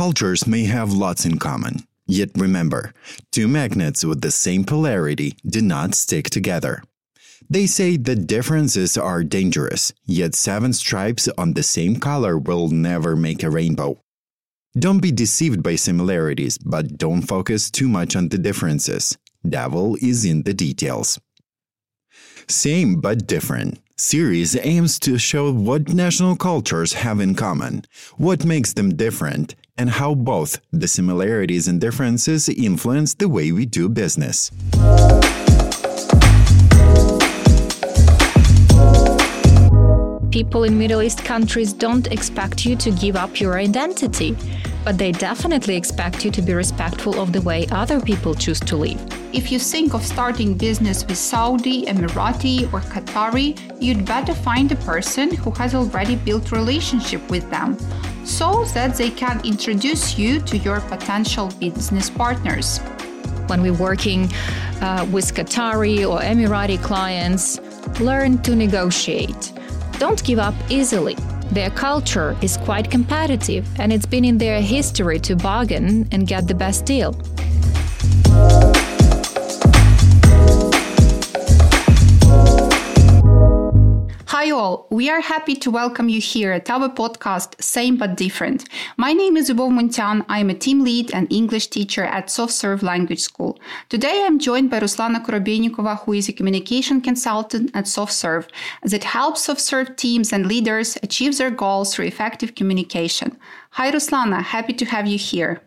cultures may have lots in common. Yet remember, two magnets with the same polarity do not stick together. They say that differences are dangerous, yet seven stripes on the same color will never make a rainbow. Don't be deceived by similarities, but don't focus too much on the differences. Devil is in the details. Same but different. Series aims to show what national cultures have in common, what makes them different, and how both the similarities and differences influence the way we do business. People in Middle East countries don't expect you to give up your identity, but they definitely expect you to be respectful of the way other people choose to live. If you think of starting business with Saudi, Emirati, or Qatari, you'd better find a person who has already built relationship with them so that they can introduce you to your potential business partners. When we're working uh, with Qatari or Emirati clients, learn to negotiate don't give up easily. Their culture is quite competitive, and it's been in their history to bargain and get the best deal. All. We are happy to welcome you here at our podcast, Same But Different. My name is Liubov Muntian. I am a team lead and English teacher at SoftServe Language School. Today, I'm joined by Ruslana Korobeinikova, who is a communication consultant at SoftServe that helps SoftServe teams and leaders achieve their goals through effective communication. Hi, Ruslana. Happy to have you here.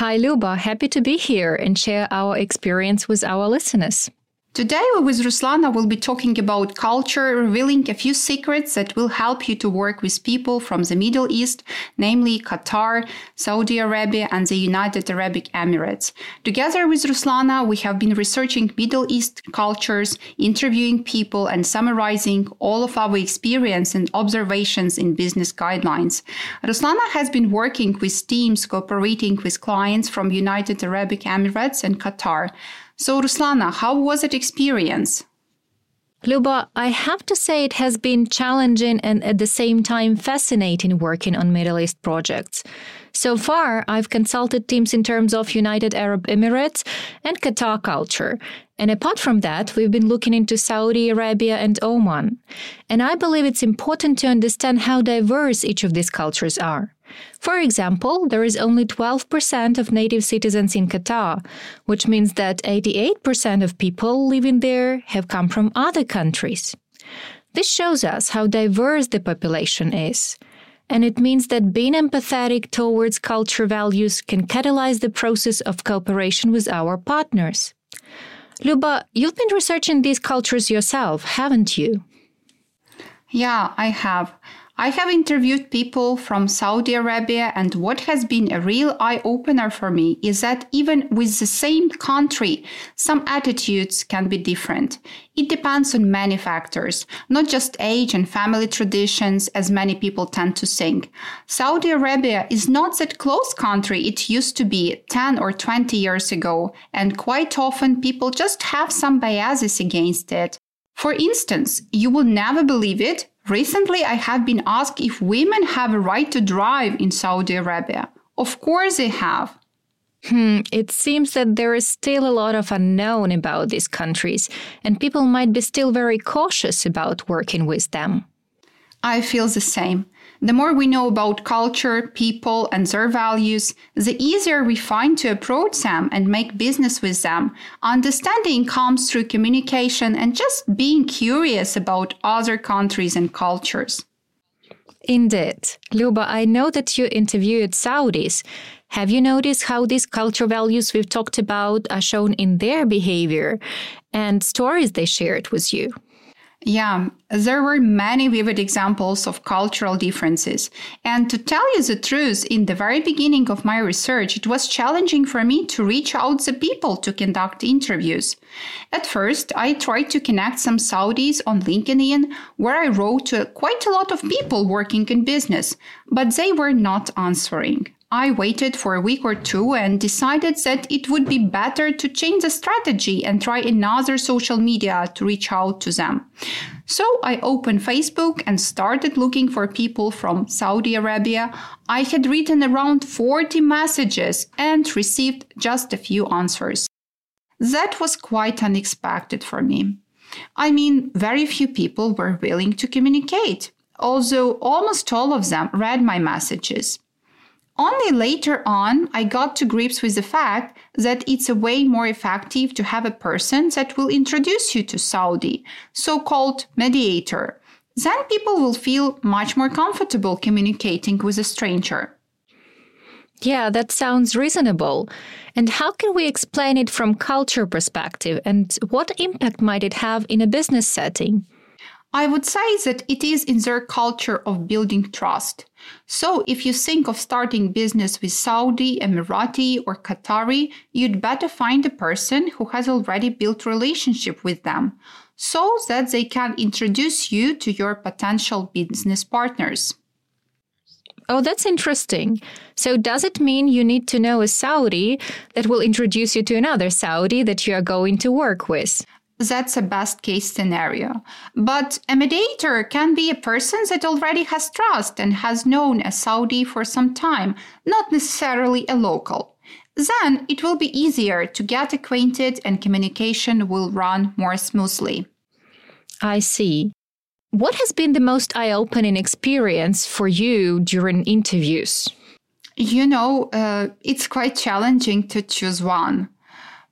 Hi, Luba. Happy to be here and share our experience with our listeners. Today, with Ruslana, we'll be talking about culture, revealing a few secrets that will help you to work with people from the Middle East, namely Qatar, Saudi Arabia, and the United Arab Emirates. Together with Ruslana, we have been researching Middle East cultures, interviewing people, and summarizing all of our experience and observations in business guidelines. Ruslana has been working with teams cooperating with clients from United Arab Emirates and Qatar. So, Ruslana, how was it experience? Luba, I have to say it has been challenging and at the same time fascinating working on Middle East projects. So far, I've consulted teams in terms of United Arab Emirates and Qatar culture. And apart from that, we've been looking into Saudi Arabia and Oman. And I believe it's important to understand how diverse each of these cultures are. For example, there is only 12% of native citizens in Qatar, which means that 88% of people living there have come from other countries. This shows us how diverse the population is. And it means that being empathetic towards culture values can catalyze the process of cooperation with our partners. Luba, you've been researching these cultures yourself, haven't you? Yeah, I have. I have interviewed people from Saudi Arabia, and what has been a real eye opener for me is that even with the same country, some attitudes can be different. It depends on many factors, not just age and family traditions, as many people tend to think. Saudi Arabia is not that close country it used to be 10 or 20 years ago, and quite often people just have some biases against it. For instance, you will never believe it, Recently, I have been asked if women have a right to drive in Saudi Arabia. Of course, they have. Hmm, it seems that there is still a lot of unknown about these countries, and people might be still very cautious about working with them. I feel the same. The more we know about culture, people, and their values, the easier we find to approach them and make business with them. Understanding comes through communication and just being curious about other countries and cultures. Indeed. Luba, I know that you interviewed Saudis. Have you noticed how these cultural values we've talked about are shown in their behavior and stories they shared with you? Yeah, there were many vivid examples of cultural differences. And to tell you the truth, in the very beginning of my research, it was challenging for me to reach out the people to conduct interviews. At first, I tried to connect some Saudis on LinkedIn, where I wrote to quite a lot of people working in business, but they were not answering. I waited for a week or two and decided that it would be better to change the strategy and try another social media to reach out to them. So I opened Facebook and started looking for people from Saudi Arabia. I had written around 40 messages and received just a few answers. That was quite unexpected for me. I mean, very few people were willing to communicate, although almost all of them read my messages. Only later on, I got to grips with the fact that it's a way more effective to have a person that will introduce you to Saudi, so called mediator. Then people will feel much more comfortable communicating with a stranger. Yeah, that sounds reasonable. And how can we explain it from culture perspective and what impact might it have in a business setting? I would say that it is in their culture of building trust. So, if you think of starting business with Saudi, Emirati, or Qatari, you'd better find a person who has already built relationship with them so that they can introduce you to your potential business partners. Oh, that's interesting. So, does it mean you need to know a Saudi that will introduce you to another Saudi that you are going to work with? That's a best case scenario. But a mediator can be a person that already has trust and has known a Saudi for some time, not necessarily a local. Then it will be easier to get acquainted and communication will run more smoothly. I see. What has been the most eye opening experience for you during interviews? You know, uh, it's quite challenging to choose one.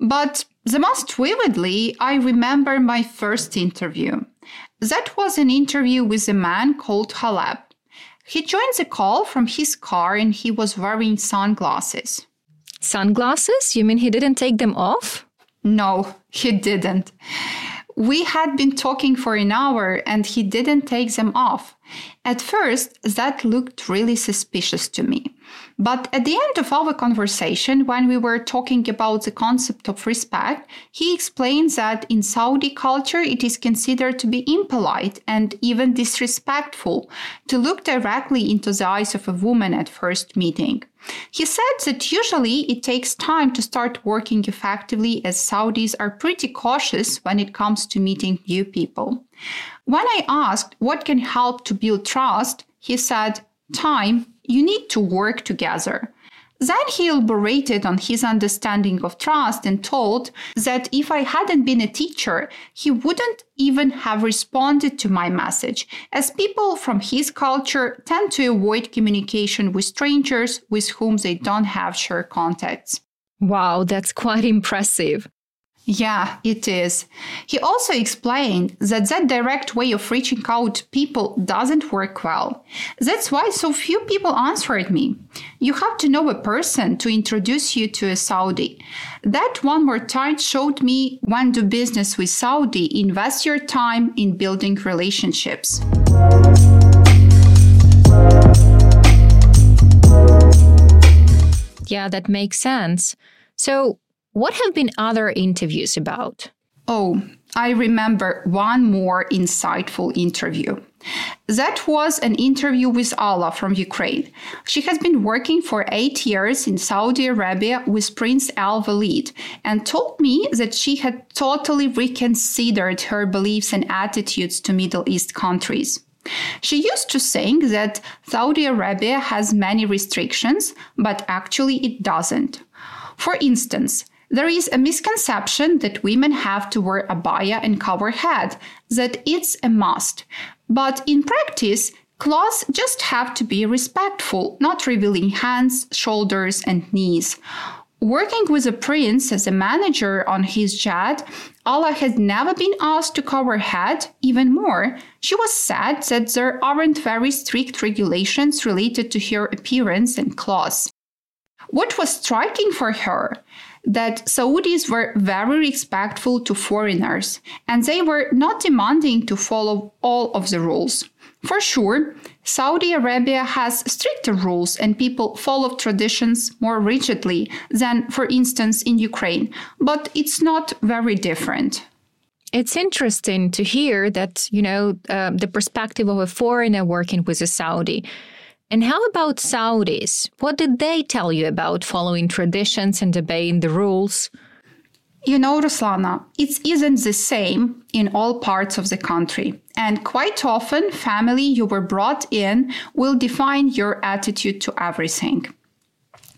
But the most vividly, I remember my first interview. That was an interview with a man called Haleb. He joined the call from his car and he was wearing sunglasses. Sunglasses? You mean he didn't take them off? No, he didn't. We had been talking for an hour and he didn't take them off. At first, that looked really suspicious to me. But at the end of our conversation, when we were talking about the concept of respect, he explained that in Saudi culture it is considered to be impolite and even disrespectful to look directly into the eyes of a woman at first meeting. He said that usually it takes time to start working effectively as Saudis are pretty cautious when it comes to meeting new people. When I asked what can help to build trust, he said, time you need to work together. Then he elaborated on his understanding of trust and told that if I hadn't been a teacher, he wouldn't even have responded to my message, as people from his culture tend to avoid communication with strangers with whom they don't have shared contacts. Wow, that's quite impressive. Yeah, it is. He also explained that that direct way of reaching out to people doesn't work well. That's why so few people answered me. You have to know a person to introduce you to a Saudi. That one more time showed me when do business with Saudi, invest your time in building relationships. Yeah, that makes sense. So, what have been other interviews about? Oh, I remember one more insightful interview. That was an interview with Alla from Ukraine. She has been working for eight years in Saudi Arabia with Prince Al Walid and told me that she had totally reconsidered her beliefs and attitudes to Middle East countries. She used to think that Saudi Arabia has many restrictions, but actually it doesn't. For instance, there is a misconception that women have to wear abaya and cover head, that it's a must. But in practice, clothes just have to be respectful, not revealing hands, shoulders, and knees. Working with a prince as a manager on his jet, Alla has never been asked to cover head. Even more, she was sad that there aren't very strict regulations related to her appearance and clothes. What was striking for her that Saudis were very respectful to foreigners and they were not demanding to follow all of the rules. For sure, Saudi Arabia has stricter rules and people follow traditions more rigidly than, for instance, in Ukraine, but it's not very different. It's interesting to hear that, you know, uh, the perspective of a foreigner working with a Saudi And how about Saudis? What did they tell you about following traditions and obeying the rules? You know, Ruslana, it isn't the same in all parts of the country. And quite often, family you were brought in will define your attitude to everything.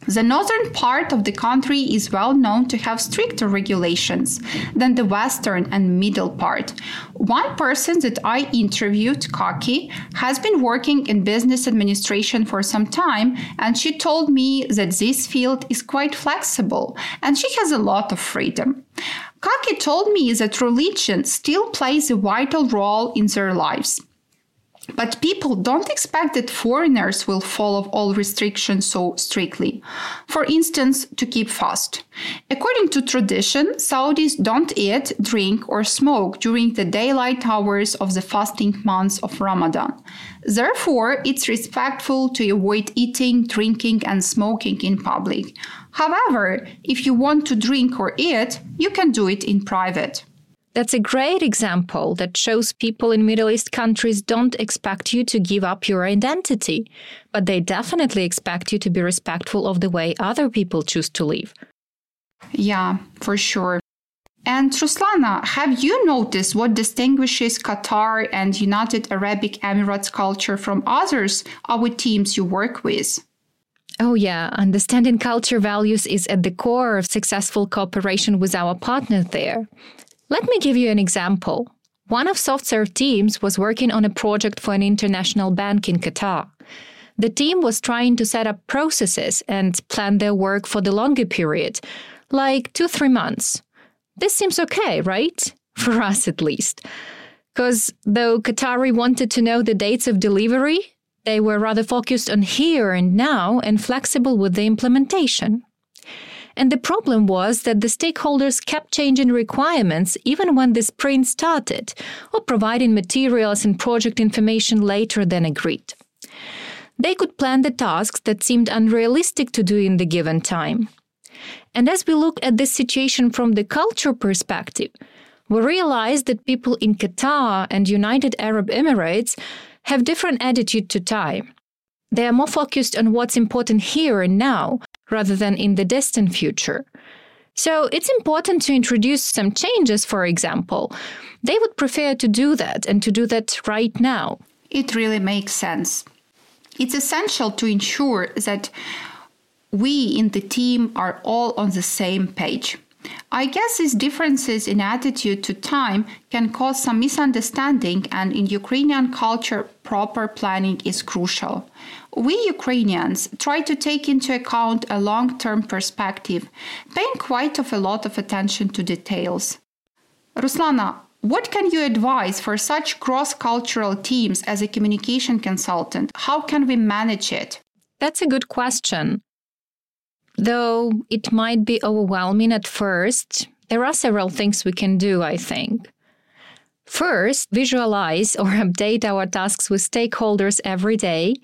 The northern part of the country is well known to have stricter regulations than the western and middle part. One person that I interviewed, Kaki, has been working in business administration for some time, and she told me that this field is quite flexible and she has a lot of freedom. Kaki told me that religion still plays a vital role in their lives. But people don't expect that foreigners will follow all restrictions so strictly. For instance, to keep fast. According to tradition, Saudis don't eat, drink, or smoke during the daylight hours of the fasting months of Ramadan. Therefore, it's respectful to avoid eating, drinking, and smoking in public. However, if you want to drink or eat, you can do it in private. That's a great example that shows people in Middle East countries don't expect you to give up your identity, but they definitely expect you to be respectful of the way other people choose to live. Yeah, for sure. And Ruslana, have you noticed what distinguishes Qatar and United Arabic Emirates culture from others our teams you work with? Oh, yeah. Understanding culture values is at the core of successful cooperation with our partners there. Let me give you an example. One of SoftServe teams was working on a project for an international bank in Qatar. The team was trying to set up processes and plan their work for the longer period, like two, three months. This seems okay, right? For us at least. Because though Qatari wanted to know the dates of delivery, they were rather focused on here and now and flexible with the implementation. And the problem was that the stakeholders kept changing requirements even when the sprint started, or providing materials and project information later than agreed. They could plan the tasks that seemed unrealistic to do in the given time. And as we look at this situation from the culture perspective, we realize that people in Qatar and United Arab Emirates have different attitude to time. They are more focused on what's important here and now rather than in the distant future. So it's important to introduce some changes, for example. They would prefer to do that and to do that right now. It really makes sense. It's essential to ensure that we in the team are all on the same page. I guess these differences in attitude to time can cause some misunderstanding, and in Ukrainian culture, proper planning is crucial. We Ukrainians try to take into account a long term perspective, paying quite of a lot of attention to details. Ruslana, what can you advise for such cross cultural teams as a communication consultant? How can we manage it? That's a good question. Though it might be overwhelming at first, there are several things we can do, I think. First, visualize or update our tasks with stakeholders every day,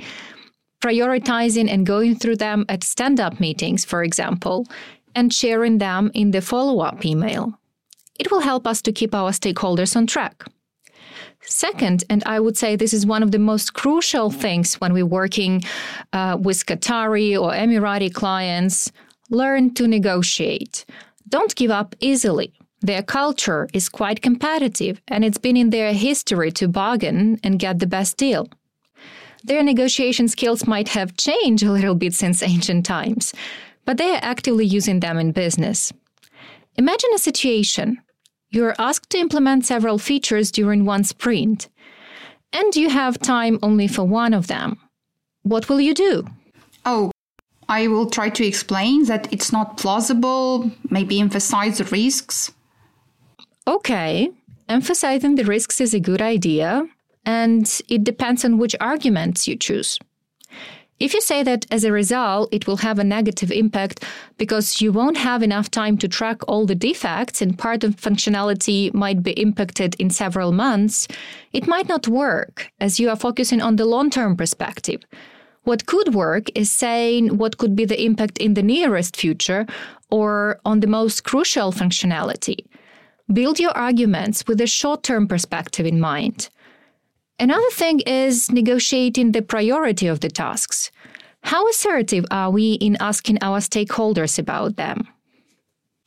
prioritizing and going through them at stand up meetings, for example, and sharing them in the follow up email. It will help us to keep our stakeholders on track. Second, and I would say this is one of the most crucial things when we're working uh, with Qatari or Emirati clients, learn to negotiate. Don't give up easily. Their culture is quite competitive, and it's been in their history to bargain and get the best deal. Their negotiation skills might have changed a little bit since ancient times, but they are actively using them in business. Imagine a situation you're asked to implement several features during one sprint, and you have time only for one of them. What will you do? Oh, I will try to explain that it's not plausible, maybe emphasize the risks. Okay, emphasizing the risks is a good idea, and it depends on which arguments you choose. If you say that as a result, it will have a negative impact because you won't have enough time to track all the defects and part of functionality might be impacted in several months, it might not work as you are focusing on the long term perspective. What could work is saying what could be the impact in the nearest future or on the most crucial functionality. Build your arguments with a short term perspective in mind. Another thing is negotiating the priority of the tasks. How assertive are we in asking our stakeholders about them?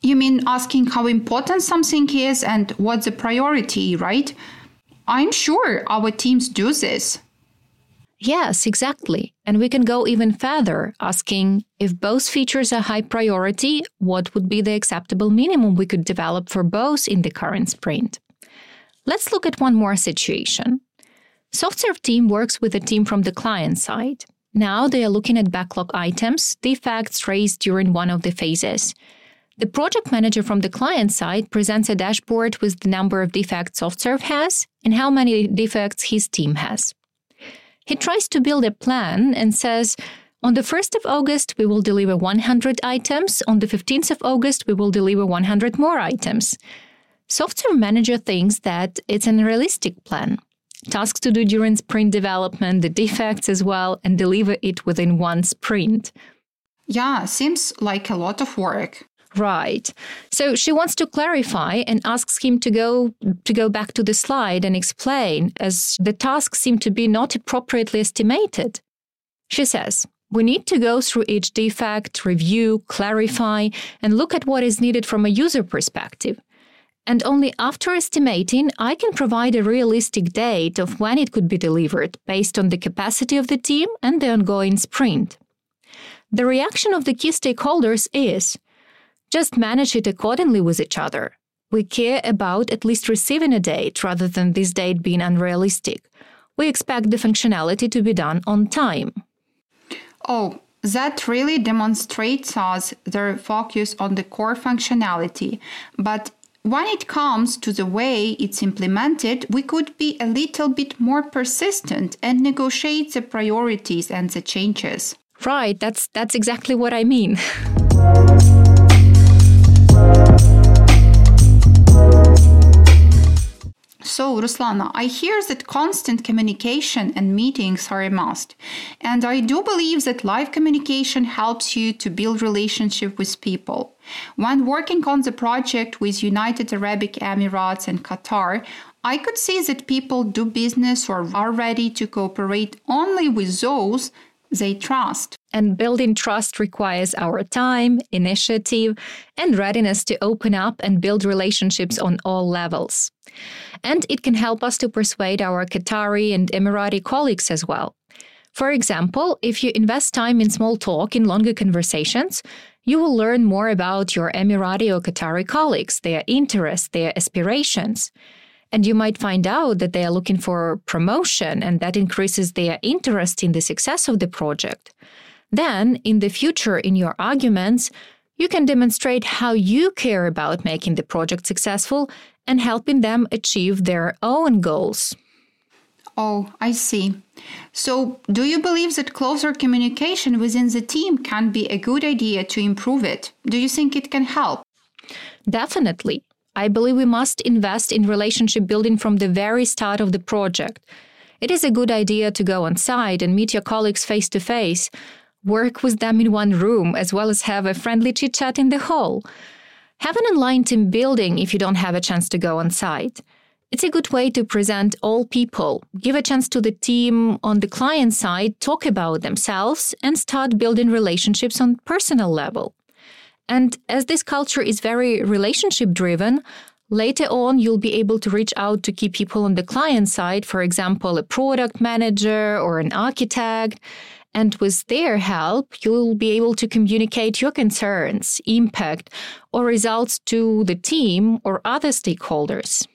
You mean asking how important something is and what's the priority, right? I'm sure our teams do this. Yes, exactly. And we can go even further, asking if both features are high priority, what would be the acceptable minimum we could develop for both in the current sprint? Let's look at one more situation. SoftServe team works with a team from the client side. Now they are looking at backlog items, defects raised during one of the phases. The project manager from the client side presents a dashboard with the number of defects SoftServe has and how many defects his team has. He tries to build a plan and says, on the 1st of August, we will deliver 100 items. On the 15th of August, we will deliver 100 more items. SoftServe manager thinks that it's an unrealistic plan tasks to do during sprint development, the defects as well, and deliver it within one sprint. Yeah, seems like a lot of work. Right. So she wants to clarify and asks him to go to go back to the slide and explain as the tasks seem to be not appropriately estimated. She says, we need to go through each defect, review, clarify, and look at what is needed from a user perspective and only after estimating, I can provide a realistic date of when it could be delivered based on the capacity of the team and the ongoing sprint. The reaction of the key stakeholders is just manage it accordingly with each other. We care about at least receiving a date rather than this date being unrealistic. We expect the functionality to be done on time. Oh, that really demonstrates us their focus on the core functionality, but when it comes to the way it's implemented, we could be a little bit more persistent and negotiate the priorities and the changes. Right, that's that's exactly what I mean. So, Ruslana, I hear that constant communication and meetings are a must. And I do believe that live communication helps you to build relationship with people. When working on the project with United Arab Emirates and Qatar, I could see that people do business or are ready to cooperate only with those they trust. And building trust requires our time, initiative, and readiness to open up and build relationships on all levels. And it can help us to persuade our Qatari and Emirati colleagues as well. For example, if you invest time in small talk in longer conversations, you will learn more about your Emirati or Qatari colleagues, their interests, their aspirations. And you might find out that they are looking for promotion, and that increases their interest in the success of the project. Then, in the future, in your arguments, you can demonstrate how you care about making the project successful and helping them achieve their own goals. Oh, I see. So, do you believe that closer communication within the team can be a good idea to improve it? Do you think it can help? Definitely. I believe we must invest in relationship building from the very start of the project. It is a good idea to go on site and meet your colleagues face to face, work with them in one room, as well as have a friendly chit chat in the hall. Have an online team building if you don't have a chance to go on site. It's a good way to present all people, give a chance to the team on the client side, talk about themselves, and start building relationships on personal level. And as this culture is very relationship driven, later on you'll be able to reach out to key people on the client side, for example, a product manager or an architect. And with their help, you'll be able to communicate your concerns, impact, or results to the team or other stakeholders.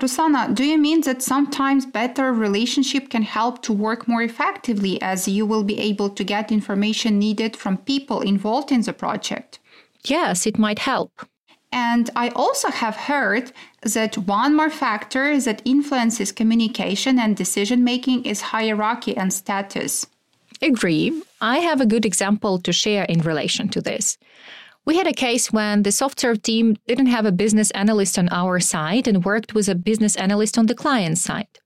Ruslana, do you mean that sometimes better relationship can help to work more effectively as you will be able to get information needed from people involved in the project? Yes, it might help. And I also have heard that one more factor that influences communication and decision making is hierarchy and status. Agree. I have a good example to share in relation to this. We had a case when the SoftServe team didn't have a business analyst on our side and worked with a business analyst on the client side.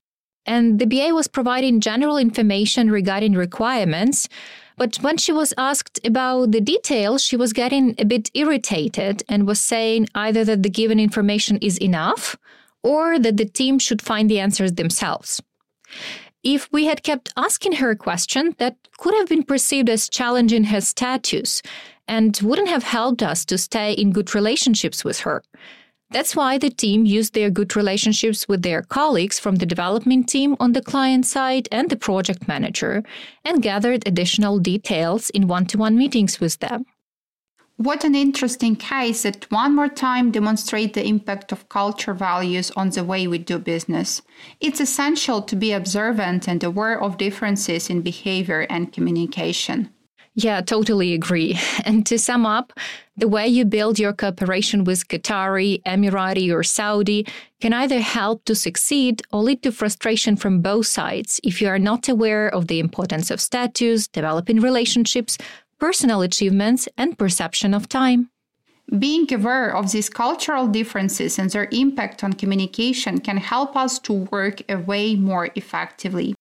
And the BA was providing general information regarding requirements, but when she was asked about the details, she was getting a bit irritated and was saying either that the given information is enough or that the team should find the answers themselves. If we had kept asking her a question, that could have been perceived as challenging her status and wouldn't have helped us to stay in good relationships with her. That's why the team used their good relationships with their colleagues from the development team on the client side and the project manager and gathered additional details in one to one meetings with them. What an interesting case that one more time demonstrates the impact of culture values on the way we do business. It's essential to be observant and aware of differences in behavior and communication. Yeah, totally agree. And to sum up, the way you build your cooperation with Qatari, Emirati, or Saudi can either help to succeed or lead to frustration from both sides if you are not aware of the importance of status, developing relationships, personal achievements, and perception of time. Being aware of these cultural differences and their impact on communication can help us to work way more effectively.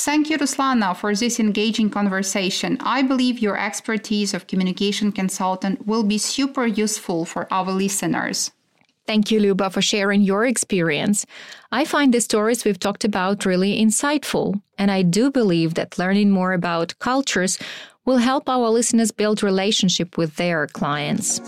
Thank you, Ruslana, for this engaging conversation. I believe your expertise of communication consultant will be super useful for our listeners. Thank you, Luba, for sharing your experience. I find the stories we've talked about really insightful, and I do believe that learning more about cultures will help our listeners build relationship with their clients.